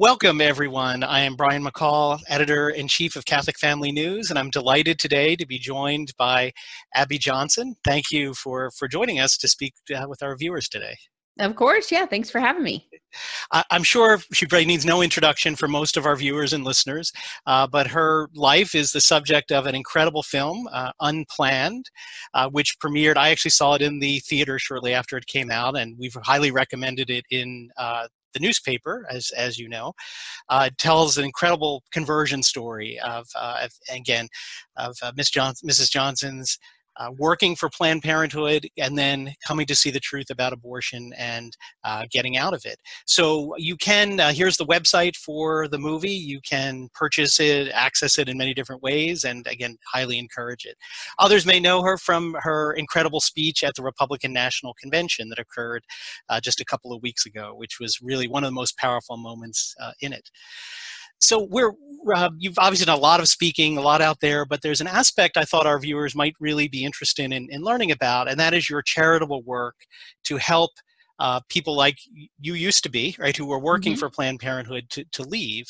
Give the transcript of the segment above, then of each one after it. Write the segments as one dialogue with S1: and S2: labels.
S1: Welcome, everyone. I am Brian McCall, editor in chief of Catholic Family News, and I'm delighted today to be joined by Abby Johnson. Thank you for, for joining us to speak uh, with our viewers today.
S2: Of course, yeah. Thanks for having me.
S1: I'm sure she probably needs no introduction for most of our viewers and listeners, uh, but her life is the subject of an incredible film, uh, Unplanned, uh, which premiered. I actually saw it in the theater shortly after it came out, and we've highly recommended it in uh, the newspaper, as as you know, uh, tells an incredible conversion story of, uh, of again of uh, Miss Johnson, Mrs. Johnson's uh, working for Planned Parenthood and then coming to see the truth about abortion and uh, getting out of it. So you can, uh, here's the website for the movie. You can purchase it, access it in many different ways, and again, highly encourage it. Others may know her from her incredible speech at the Republican National Convention that occurred uh, just a couple of weeks ago, which was really one of the most powerful moments uh, in it so we're uh, you've obviously done a lot of speaking a lot out there but there's an aspect i thought our viewers might really be interested in, in learning about and that is your charitable work to help uh, people like you used to be, right, who were working mm-hmm. for Planned Parenthood to, to leave.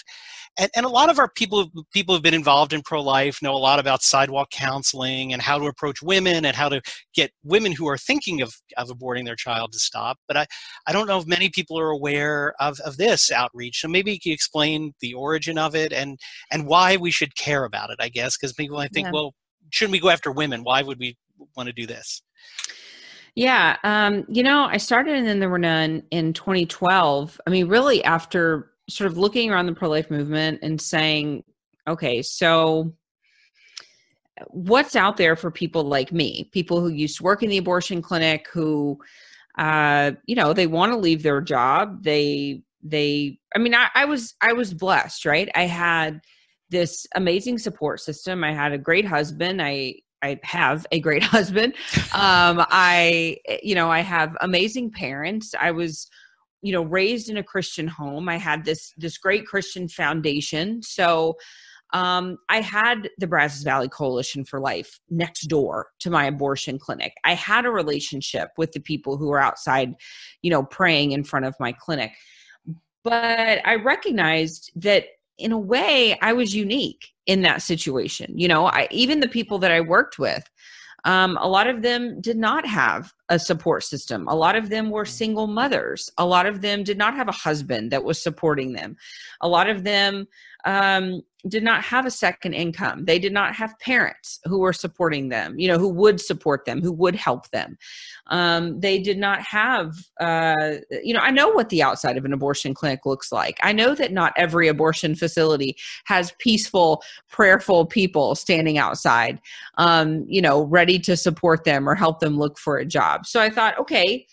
S1: And, and a lot of our people, people who've been involved in pro life know a lot about sidewalk counseling and how to approach women and how to get women who are thinking of, of aborting their child to stop. But I, I don't know if many people are aware of, of this outreach. So maybe you can explain the origin of it and, and why we should care about it, I guess, because people might think, yeah. well, shouldn't we go after women? Why would we want to do this?
S2: Yeah. Um, you know, I started And Then There Were None in 2012. I mean, really after sort of looking around the pro life movement and saying, okay, so what's out there for people like me, people who used to work in the abortion clinic, who, uh, you know, they want to leave their job. They, they, I mean, I, I was, I was blessed, right? I had this amazing support system. I had a great husband. I, I have a great husband. Um, I, you know, I have amazing parents. I was, you know, raised in a Christian home. I had this this great Christian foundation. So, um, I had the Brazos Valley Coalition for Life next door to my abortion clinic. I had a relationship with the people who were outside, you know, praying in front of my clinic. But I recognized that in a way I was unique in that situation. You know, I, even the people that I worked with, um, a lot of them did not have a support system. A lot of them were mm. single mothers. A lot of them did not have a husband that was supporting them. A lot of them um, did not have a second income. They did not have parents who were supporting them, you know, who would support them, who would help them. Um, they did not have, uh, you know, I know what the outside of an abortion clinic looks like. I know that not every abortion facility has peaceful, prayerful people standing outside, um, you know, ready to support them or help them look for a job. So I thought, okay,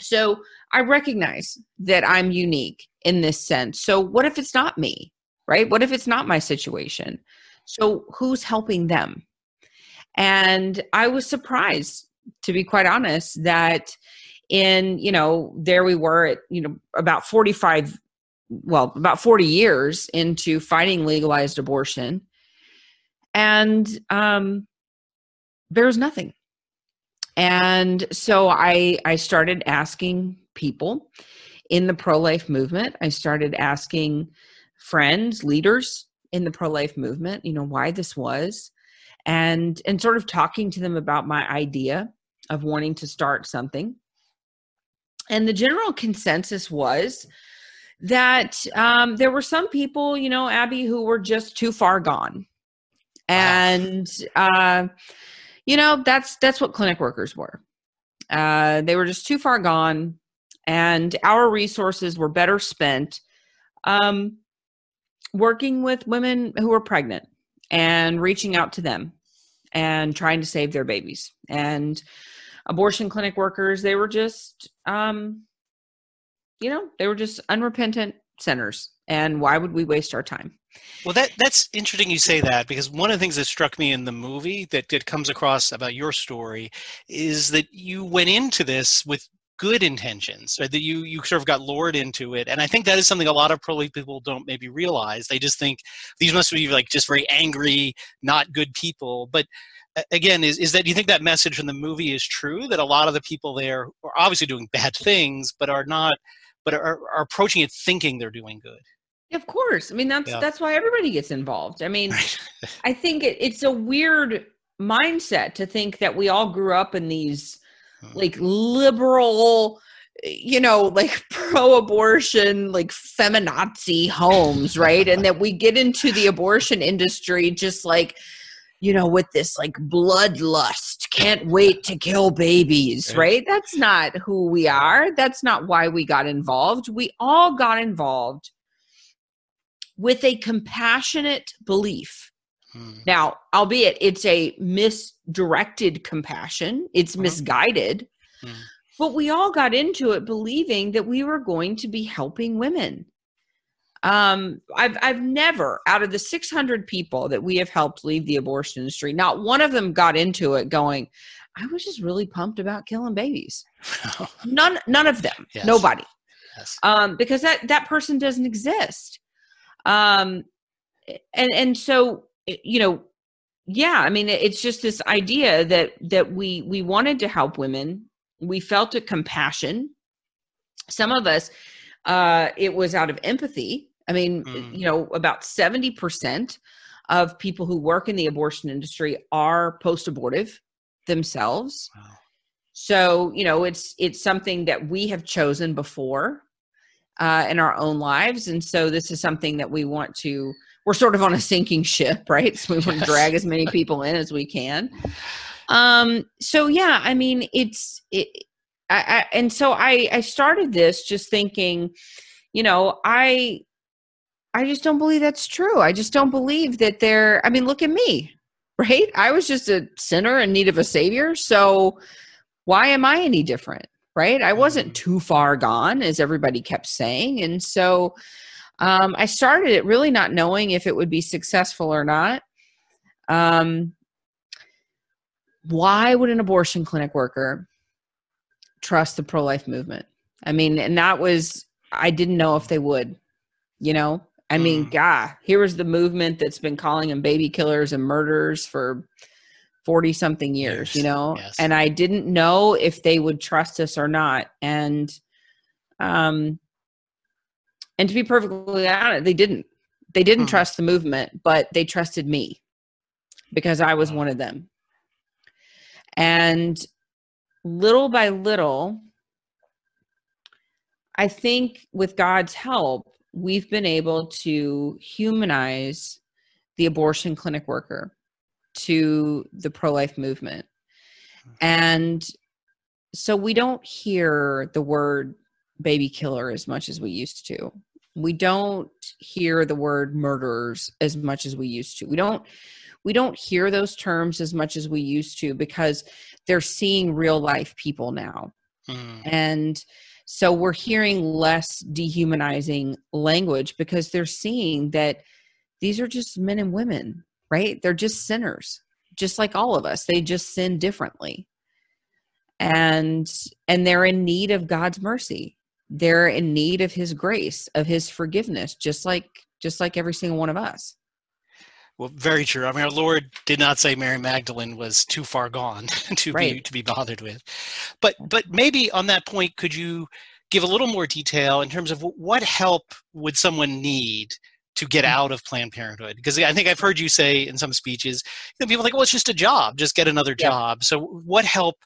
S2: so I recognize that I'm unique in this sense. So what if it's not me? Right? What if it's not my situation? So who's helping them? And I was surprised, to be quite honest, that in, you know, there we were at, you know, about 45, well, about 40 years into fighting legalized abortion. And um, there was nothing. And so I I started asking people in the pro-life movement. I started asking friends, leaders in the pro life movement, you know, why this was and and sort of talking to them about my idea of wanting to start something. And the general consensus was that um, there were some people, you know, Abby, who were just too far gone, and uh, you know that's that's what clinic workers were. Uh, they were just too far gone, and our resources were better spent um, working with women who are pregnant and reaching out to them and trying to save their babies. And abortion clinic workers they were just um you know they were just unrepentant sinners. And why would we waste our time?
S1: Well that that's interesting you say that because one of the things that struck me in the movie that, that comes across about your story is that you went into this with good intentions right that you you sort of got lured into it and i think that is something a lot of pro-life people don't maybe realize. They just think these must be like just very angry not good people. But again is, is that do you think that message from the movie is true that a lot of the people there are obviously doing bad things but are not but are, are approaching it thinking they're doing good?
S2: Of course. I mean that's yeah. that's why everybody gets involved. I mean i think it, it's a weird mindset to think that we all grew up in these. Like liberal you know like pro-abortion like feminazi homes right and that we get into the abortion industry just like you know, with this like bloodlust, can't wait to kill babies, right? That's not who we are. That's not why we got involved. We all got involved with a compassionate belief. Hmm. Now, albeit it's a misdirected compassion, it's uh-huh. misguided, hmm. but we all got into it believing that we were going to be helping women um, I've I've never out of the 600 people that we have helped leave the abortion industry, not one of them got into it going, I was just really pumped about killing babies. none none of them. Yes. Nobody. Yes. Um, because that that person doesn't exist. Um, and and so you know, yeah, I mean, it's just this idea that that we we wanted to help women. We felt a compassion. Some of us, uh, it was out of empathy I mean, mm. you know, about 70% of people who work in the abortion industry are post abortive themselves. Wow. So, you know, it's it's something that we have chosen before uh, in our own lives. And so this is something that we want to we're sort of on a sinking ship, right? So we want to drag as many people in as we can. Um, so yeah, I mean, it's it I, I and so I I started this just thinking, you know, I I just don't believe that's true. I just don't believe that they're, I mean, look at me, right? I was just a sinner in need of a savior. So why am I any different? Right? I wasn't mm-hmm. too far gone, as everybody kept saying. And so um, I started it really not knowing if it would be successful or not. Um, why would an abortion clinic worker trust the pro life movement? I mean, and that was, I didn't know if they would, you know? I mean, mm. God, here was the movement that's been calling them baby killers and murderers for 40 something years, you know? Yes. And I didn't know if they would trust us or not. And, um, and to be perfectly honest, they didn't. They didn't mm. trust the movement, but they trusted me because I was one of them. And little by little, I think with God's help, we've been able to humanize the abortion clinic worker to the pro life movement. And so we don't hear the word baby killer as much as we used to. We don't hear the word murderers as much as we used to. We don't we don't hear those terms as much as we used to because they're seeing real life people now. Mm. And so we're hearing less dehumanizing language because they're seeing that these are just men and women, right? They're just sinners, just like all of us. They just sin differently. And and they're in need of God's mercy. They're in need of his grace, of his forgiveness, just like just like every single one of us.
S1: Well, very true. I mean, our Lord did not say Mary Magdalene was too far gone to right. be to be bothered with. But but maybe on that point, could you give a little more detail in terms of what help would someone need to get mm-hmm. out of Planned Parenthood? Because I think I've heard you say in some speeches, you know, people are like, well, it's just a job, just get another yeah. job. So, what help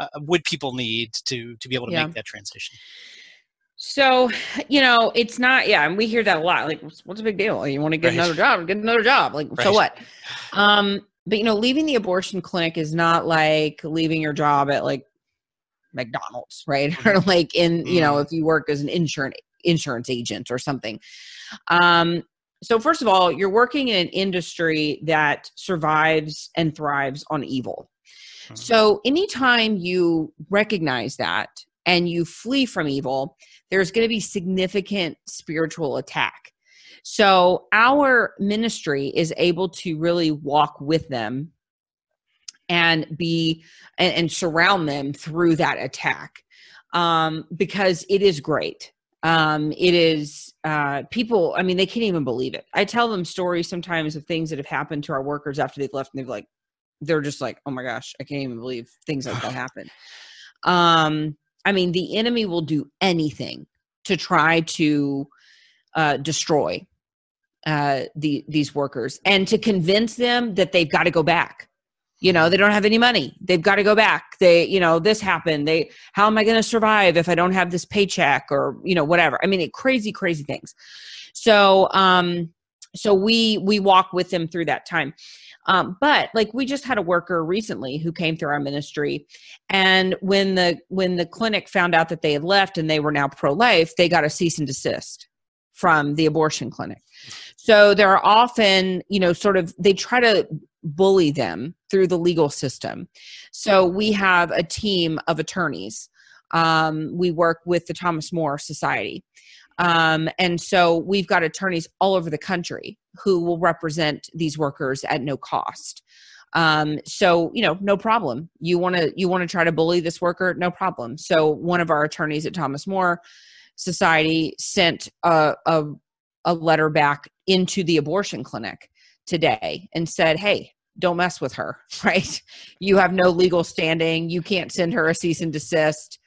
S1: uh, would people need to to be able to yeah. make that transition?
S2: So, you know, it's not, yeah, and we hear that a lot. Like, what's, what's the big deal? You want to get right. another job, get another job. Like, right. so what? Um, but you know, leaving the abortion clinic is not like leaving your job at like McDonald's, right? or mm-hmm. like in, you know, mm-hmm. if you work as an insurance insurance agent or something. Um, so first of all, you're working in an industry that survives and thrives on evil. Mm-hmm. So anytime you recognize that and you flee from evil, there's going to be significant spiritual attack. So our ministry is able to really walk with them and be and, and surround them through that attack. um, because it is great. Um, it is uh, people. I mean, they can't even believe it. I tell them stories sometimes of things that have happened to our workers after they've left, and they're like, they're just like, oh my gosh, I can't even believe things like that happen. Um, I mean, the enemy will do anything to try to uh, destroy uh, the, these workers and to convince them that they've got to go back. You know, they don't have any money. They've got to go back. They, you know, this happened. They, how am I going to survive if I don't have this paycheck or, you know, whatever. I mean, it, crazy, crazy things. So, um, so we we walk with them through that time um, but like we just had a worker recently who came through our ministry and when the when the clinic found out that they had left and they were now pro-life they got a cease and desist from the abortion clinic. So there are often you know sort of they try to bully them through the legal system. So we have a team of attorneys. Um, we work with the thomas more society um, and so we've got attorneys all over the country who will represent these workers at no cost. Um, so you know, no problem. You want to you want to try to bully this worker, no problem. So one of our attorneys at Thomas More Society sent a, a, a letter back into the abortion clinic today and said, "Hey, don't mess with her. Right? You have no legal standing. You can't send her a cease and desist."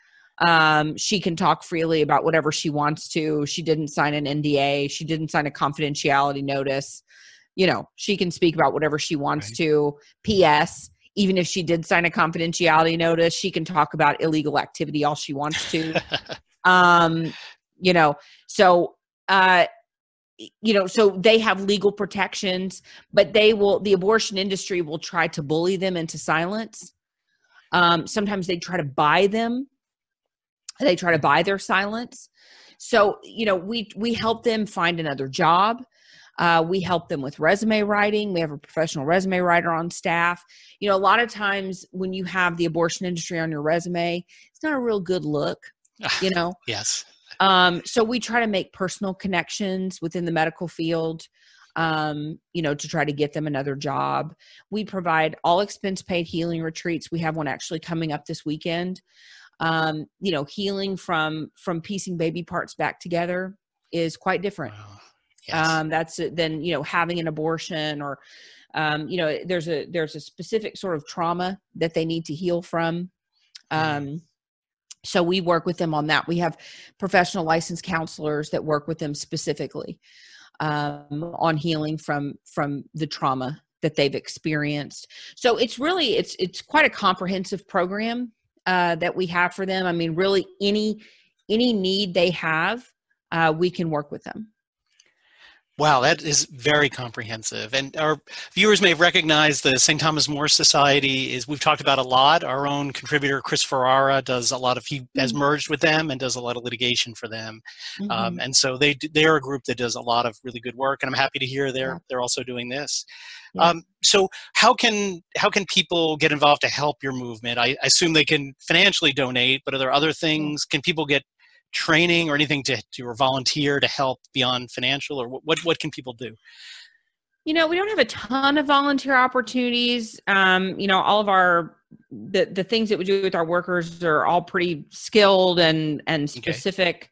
S2: Um, she can talk freely about whatever she wants to. She didn't sign an NDA. She didn't sign a confidentiality notice. You know, she can speak about whatever she wants right. to. P.S. Even if she did sign a confidentiality notice, she can talk about illegal activity all she wants to. um, you know, so uh, you know so they have legal protections but they will the abortion industry will try to bully them into silence um, sometimes they try to buy them they try to buy their silence. So you know we we help them find another job. Uh, we help them with resume writing. We have a professional resume writer on staff. You know a lot of times when you have the abortion industry on your resume it's not a real good look you know?
S1: Yes.
S2: Um, so we try to make personal connections within the medical field um, you know, to try to get them another job. We provide all expense paid healing retreats. We have one actually coming up this weekend um, you know healing from from piecing baby parts back together is quite different. Wow. yes. um, that's than you know having an abortion or um, you know there's a there's a specific sort of trauma that they need to heal from. Um, so we work with them on that. We have professional licensed counselors that work with them specifically um, on healing from from the trauma that they've experienced. So it's really it's it's quite a comprehensive program uh, that we have for them. I mean, really any any need they have, uh, we can work with them.
S1: Wow, that is very comprehensive. And our viewers may have recognized the St. Thomas More Society is we've talked about a lot. Our own contributor Chris Ferrara does a lot of he mm-hmm. has merged with them and does a lot of litigation for them. Um, mm-hmm. Um, and so they they're a group that does a lot of really good work. And I'm happy to hear they're yeah. they're also doing this. Yeah. Um, so how can how can people get involved to help your movement? I, I assume they can financially donate, but are there other things? Can people get training or anything to, to or volunteer to help beyond financial or what, what can people do?
S2: You know we don't have a ton of volunteer opportunities. Um, you know all of our the the things that we do with our workers are all pretty skilled and and specific.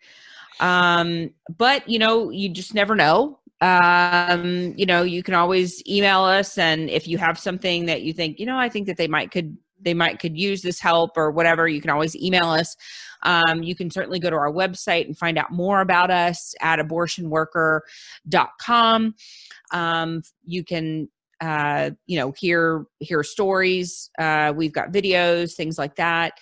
S2: Okay. um but you know you just never know. Um you know you can always email us and if you have something that you think you know i think that they might could they might could use this help or whatever you can always email us. Um, you can certainly go to our website and find out more about us at abortionworker.com um, you can uh, you know hear hear stories uh, we've got videos things like that.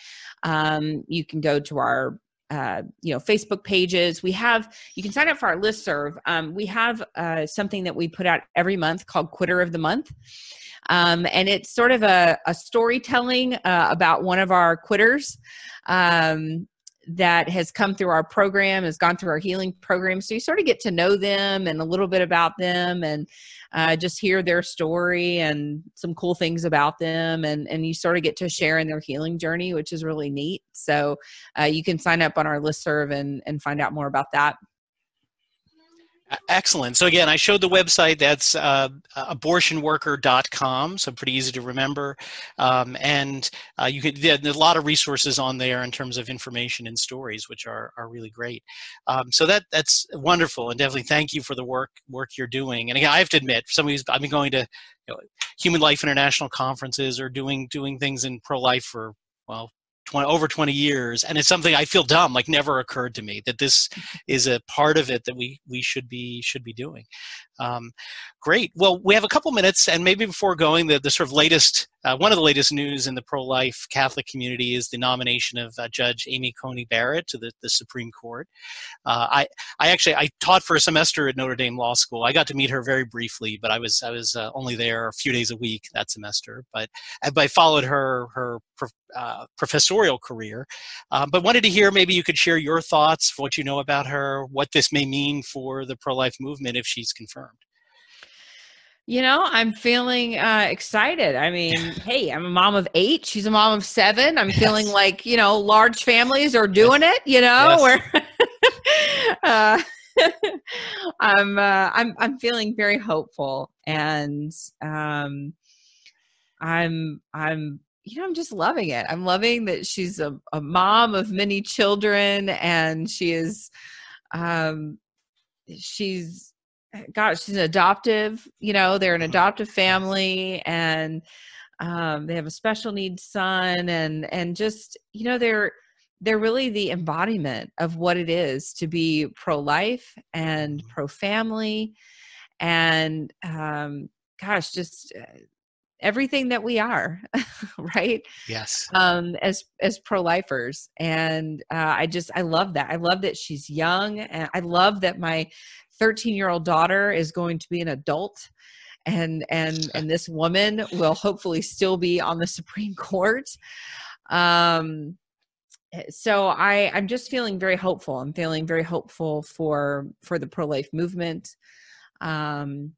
S2: Um, you can go to our uh, you know facebook pages. We have you can sign up for our list serve um, we have uh, something that we put out every month called quitter of the month um, and it's sort of a, a storytelling uh, about one of our quitters um, that has come through our program, has gone through our healing program. So you sort of get to know them and a little bit about them and uh, just hear their story and some cool things about them. And, and you sort of get to share in their healing journey, which is really neat. So uh, you can sign up on our list serve and, and find out more about that.
S1: Excellent. So again, I showed the website. That's uh, abortionworker.com. So pretty easy to remember. Um, and uh, you could there's a lot of resources on there in terms of information and stories, which are, are really great. Um, so that that's wonderful, and definitely thank you for the work work you're doing. And again, I have to admit, somebody who's I've been going to you know, Human Life International conferences or doing doing things in pro life for well 20, over 20 years and it's something i feel dumb like never occurred to me that this mm-hmm. is a part of it that we we should be should be doing um, great well we have a couple minutes and maybe before going the, the sort of latest uh, one of the latest news in the pro-life catholic community is the nomination of uh, judge amy coney barrett to the, the supreme court uh, i i actually i taught for a semester at notre dame law school i got to meet her very briefly but i was i was uh, only there a few days a week that semester but, but i followed her her uh, professorial career. Uh, but wanted to hear maybe you could share your thoughts, what you know about her, what this may mean for the pro life movement if she's confirmed.
S2: You know, I'm feeling uh, excited. I mean, hey, I'm a mom of eight. She's a mom of seven. I'm yes. feeling like you know, large families are doing it. You know, yes. where uh, I'm, uh, I'm, I'm feeling very hopeful, and um, I'm, I'm you know, I'm just loving it. I'm loving that she's a, a mom of many children and she is um she's God, she's an adoptive, you know, they're an mm-hmm. adoptive family and um they have a special needs son and and just, you know, they're they're really the embodiment of what it is to be pro-life and mm-hmm. pro-family and um gosh just uh, everything that we are right?
S1: Yes.
S2: Um as as pro-lifers and uh, i just i love that. I love that she's young and i love that my 13 year old daughter is going to be an adult and and and this woman will hopefully still be on the supreme court. Um eh, so i i'm just feeling very hopeful. I'm feeling very hopeful for for the pro-life movement. Um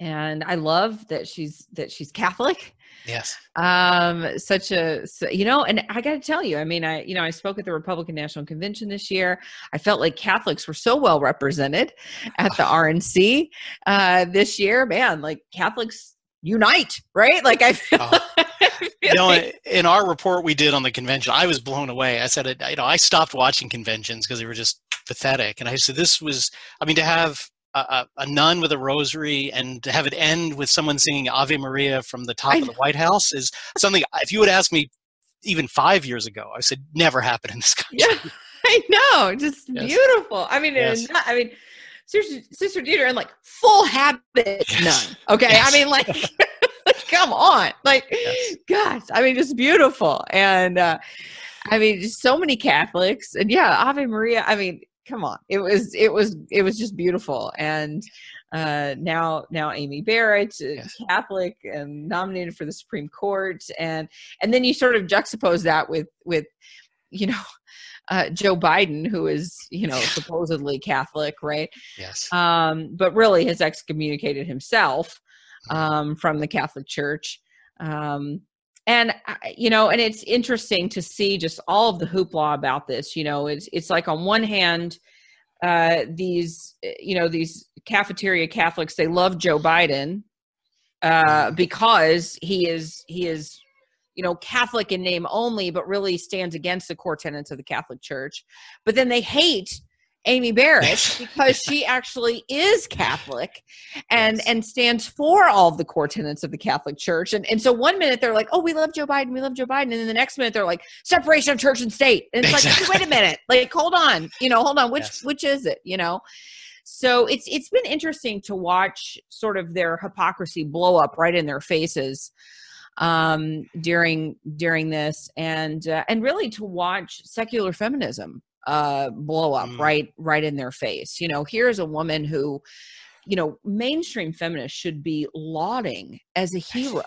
S2: and I love that she's that she's Catholic.
S1: Yes.
S2: Um, such a you know, and I got to tell you, I mean, I you know, I spoke at the Republican National Convention this year. I felt like Catholics were so well represented at the RNC uh, this year. Man, like Catholics unite, right? Like I feel. Oh.
S1: you know, in our report we did on the convention, I was blown away. I said, you know, I stopped watching conventions because they were just pathetic, and I said, this was. I mean, to have a, a, nun with a rosary and to have it end with someone singing Ave Maria from the top of the White House is something. If you would ask me even five years ago, I said never happened in this country.
S2: Yeah, I know, just yes. beautiful. I mean, yes. not, I mean, Sister, Sister Deirdre and like full habit yes. nun. Okay, yes. I mean, like, come on, like, yes. gosh, I mean, just beautiful, and uh, I mean, just so many Catholics, and yeah, Ave Maria. I mean, come on it was it was it was just beautiful and uh now now amy barrett uh, yes. catholic and nominated for the supreme court and and then you sort of juxtapose that with with you know uh, Joe Biden, who is, you know, supposedly Catholic, right?
S1: Yes.
S2: Um, but really has excommunicated himself mm-hmm. um, from the Catholic Church. Um, and you know and it's interesting to see just all of the hoopla about this you know it's it's like on one hand uh these eh, you know these cafeteria catholics they love joe biden uh mm-hmm. because he is he is you know catholic in name only but really stands against the core tenets of the catholic church but then they hate Amy Barrett because she actually is Catholic and yes. and stands for all the core tenets of the Catholic Church. And and so one minute they're like, oh, we love Joe Biden, we love Joe Biden, and then the next minute they're like, separation of church and state. And it's exactly. like, wait a minute, like hold on, you know, hold on, which yes. which is it, you know? So it's it's been interesting to watch sort of their hypocrisy blow up right in their faces um during during this and uh, and really to watch secular feminism uh, blow up mm. right right in their face. You know, here's a woman who, you know, mainstream feminists should be lauding as a hero,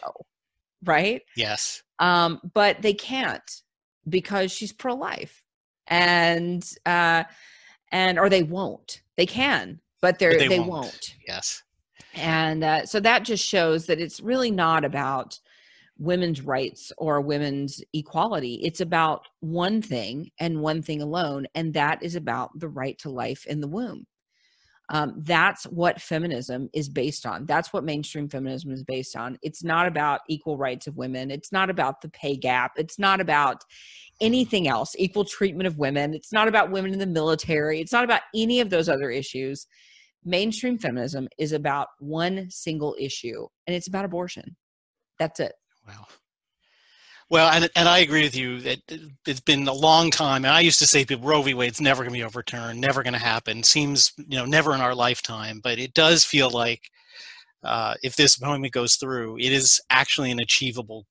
S2: right?
S1: Yes.
S2: Um, but they can't because she's pro-life, and uh, and or they won't. They can, but they're but they, they won't. won't.
S1: Yes.
S2: And uh, so that just shows that it's really not about women's rights or women's equality. It's about one thing and one thing alone, and that is about the right to life in the womb. Um, that's what feminism is based on. That's what mainstream feminism is based on. It's not about equal rights of women. It's not about the pay gap. It's not about anything else, equal treatment of women. It's not about women in the military. It's not about any of those other issues. Mainstream feminism is about one single issue, and it's about abortion. That's it.
S1: Wow. Well, and and I agree with you that it's been a long time. And I used to say people Roe v. Wade's never going to be overturned, never going to happen. Seems you know never in our lifetime, but it does feel like uh, if this appointment goes through, it is actually an achievable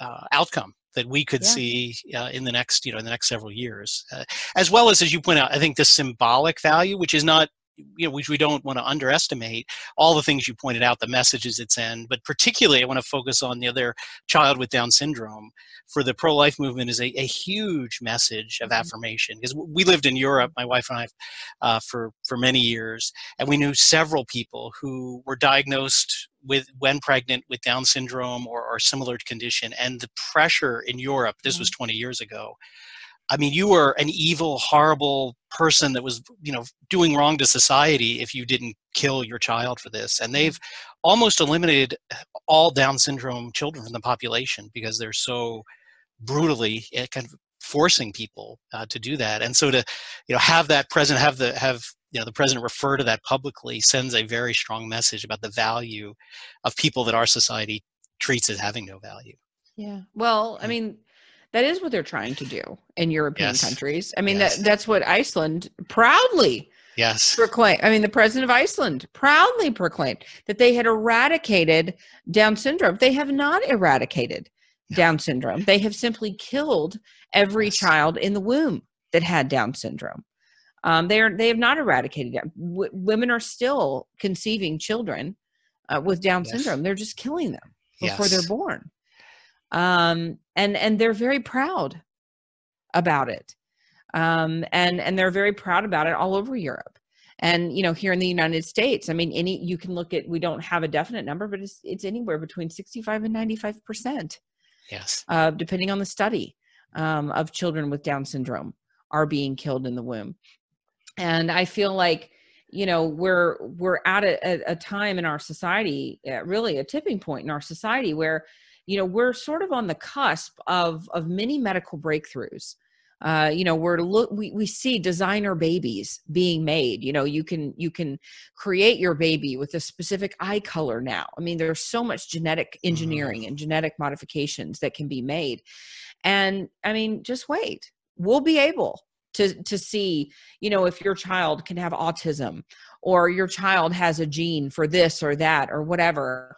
S1: uh, outcome that we could yeah. see uh, in the next you know in the next several years, uh, as well as as you point out, I think the symbolic value, which is not you know which we don't want to underestimate all the things you pointed out the messages it's in, but particularly i want to focus on the other child with down syndrome for the pro-life movement is a, a huge message of mm-hmm. affirmation because we lived in europe my wife and i uh, for for many years and we knew several people who were diagnosed with when pregnant with down syndrome or, or similar condition and the pressure in europe this was mm-hmm. 20 years ago I mean, you were an evil, horrible person that was, you know, doing wrong to society if you didn't kill your child for this. And they've almost eliminated all Down syndrome children from the population because they're so brutally eh, kind of forcing people uh, to do that. And so to, you know, have that president have the have you know the president refer to that publicly sends a very strong message about the value of people that our society treats as having no value.
S2: Yeah. Well, I mean that is what they're trying to do in European yes. countries. I mean, yes. that that's what Iceland proudly
S1: yes
S2: proclaimed. I mean, the president of Iceland proudly proclaimed that they had eradicated Down syndrome. They have not eradicated Down syndrome. They have simply killed every yes. child in the womb that had Down syndrome. Um, they are they have not eradicated it. W- women are still conceiving children uh, with Down syndrome. They're just killing them before they're born um, and and they're very proud about it. Um, and and they're very proud about it all over europe. And you know here in the united states i mean any you can look at we don't have a definite number but it's it's anywhere between 65 and 95 percent
S1: yes.
S2: uh, depending on the study um, of children with down syndrome are being killed in the womb. And i feel like you know we're we're at a, a time in our society uh, really a tipping point in our society where you know we're sort of on the cusp of of many medical breakthroughs. Uh, you know we're look we, we see designer babies being made. You know you can you can create your baby with a specific eye color now. I mean there's so much genetic engineering mm-hmm. and genetic modifications that can be made. And i mean just wait. We'll be able to to see you know if your child can have autism or your child has a gene for this or that or whatever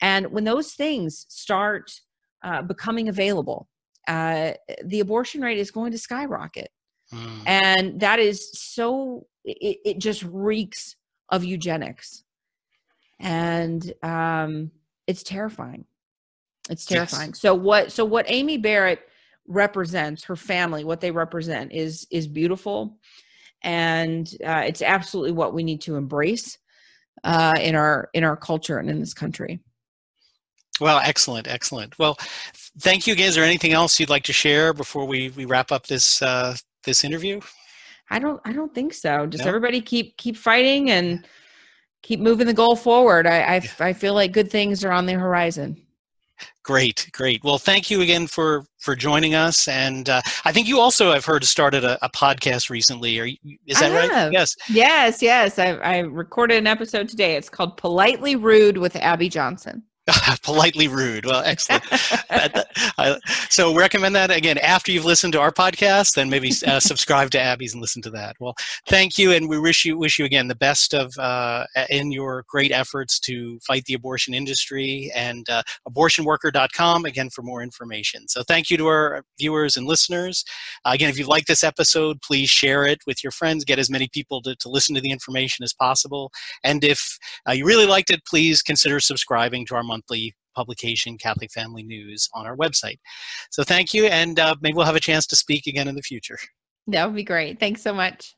S2: and when those things start uh, becoming available, uh, the abortion rate is going to skyrocket. Mm. And that is so, it, it, just reeks of eugenics. And um, it's terrifying. It's terrifying. Yes. So what, so what Amy Barrett represents, her family, what they represent is, is beautiful. And uh, it's absolutely what we need to embrace uh, in our, in our culture and in this country.
S1: Well, excellent, excellent. Well, thank you again. Is there anything else you'd like to share before we, we wrap up this uh, this interview?
S2: I don't I don't think so. Just no? everybody keep keep fighting and keep moving the goal forward. I I. I feel like good things are on the horizon.
S1: Great, great. Well, thank you again for for joining us. And uh, I think you also I've heard started a, a podcast recently. Are you, is that right?
S2: Yes, yes, yes. I, I recorded an episode today. It's called "Politely Rude" with Abby Johnson.
S1: politely rude. Well, excellent. so recommend that again after you've listened to our podcast. Then maybe uh, subscribe to Abby's and listen to that. Well, thank you, and we wish you wish you again the best of uh, in your great efforts to fight the abortion industry and uh, abortionworker.com again for more information. So thank you to our viewers and listeners. Uh, again, if you like this episode, please share it with your friends. Get as many people to, to listen to the information as possible. And if uh, you really liked it, please consider subscribing to our monthly monthly publication, Catholic Family News, on our website. So thank you, and uh, maybe we'll have a chance to speak again in the future.
S2: That would be great. Thanks so much.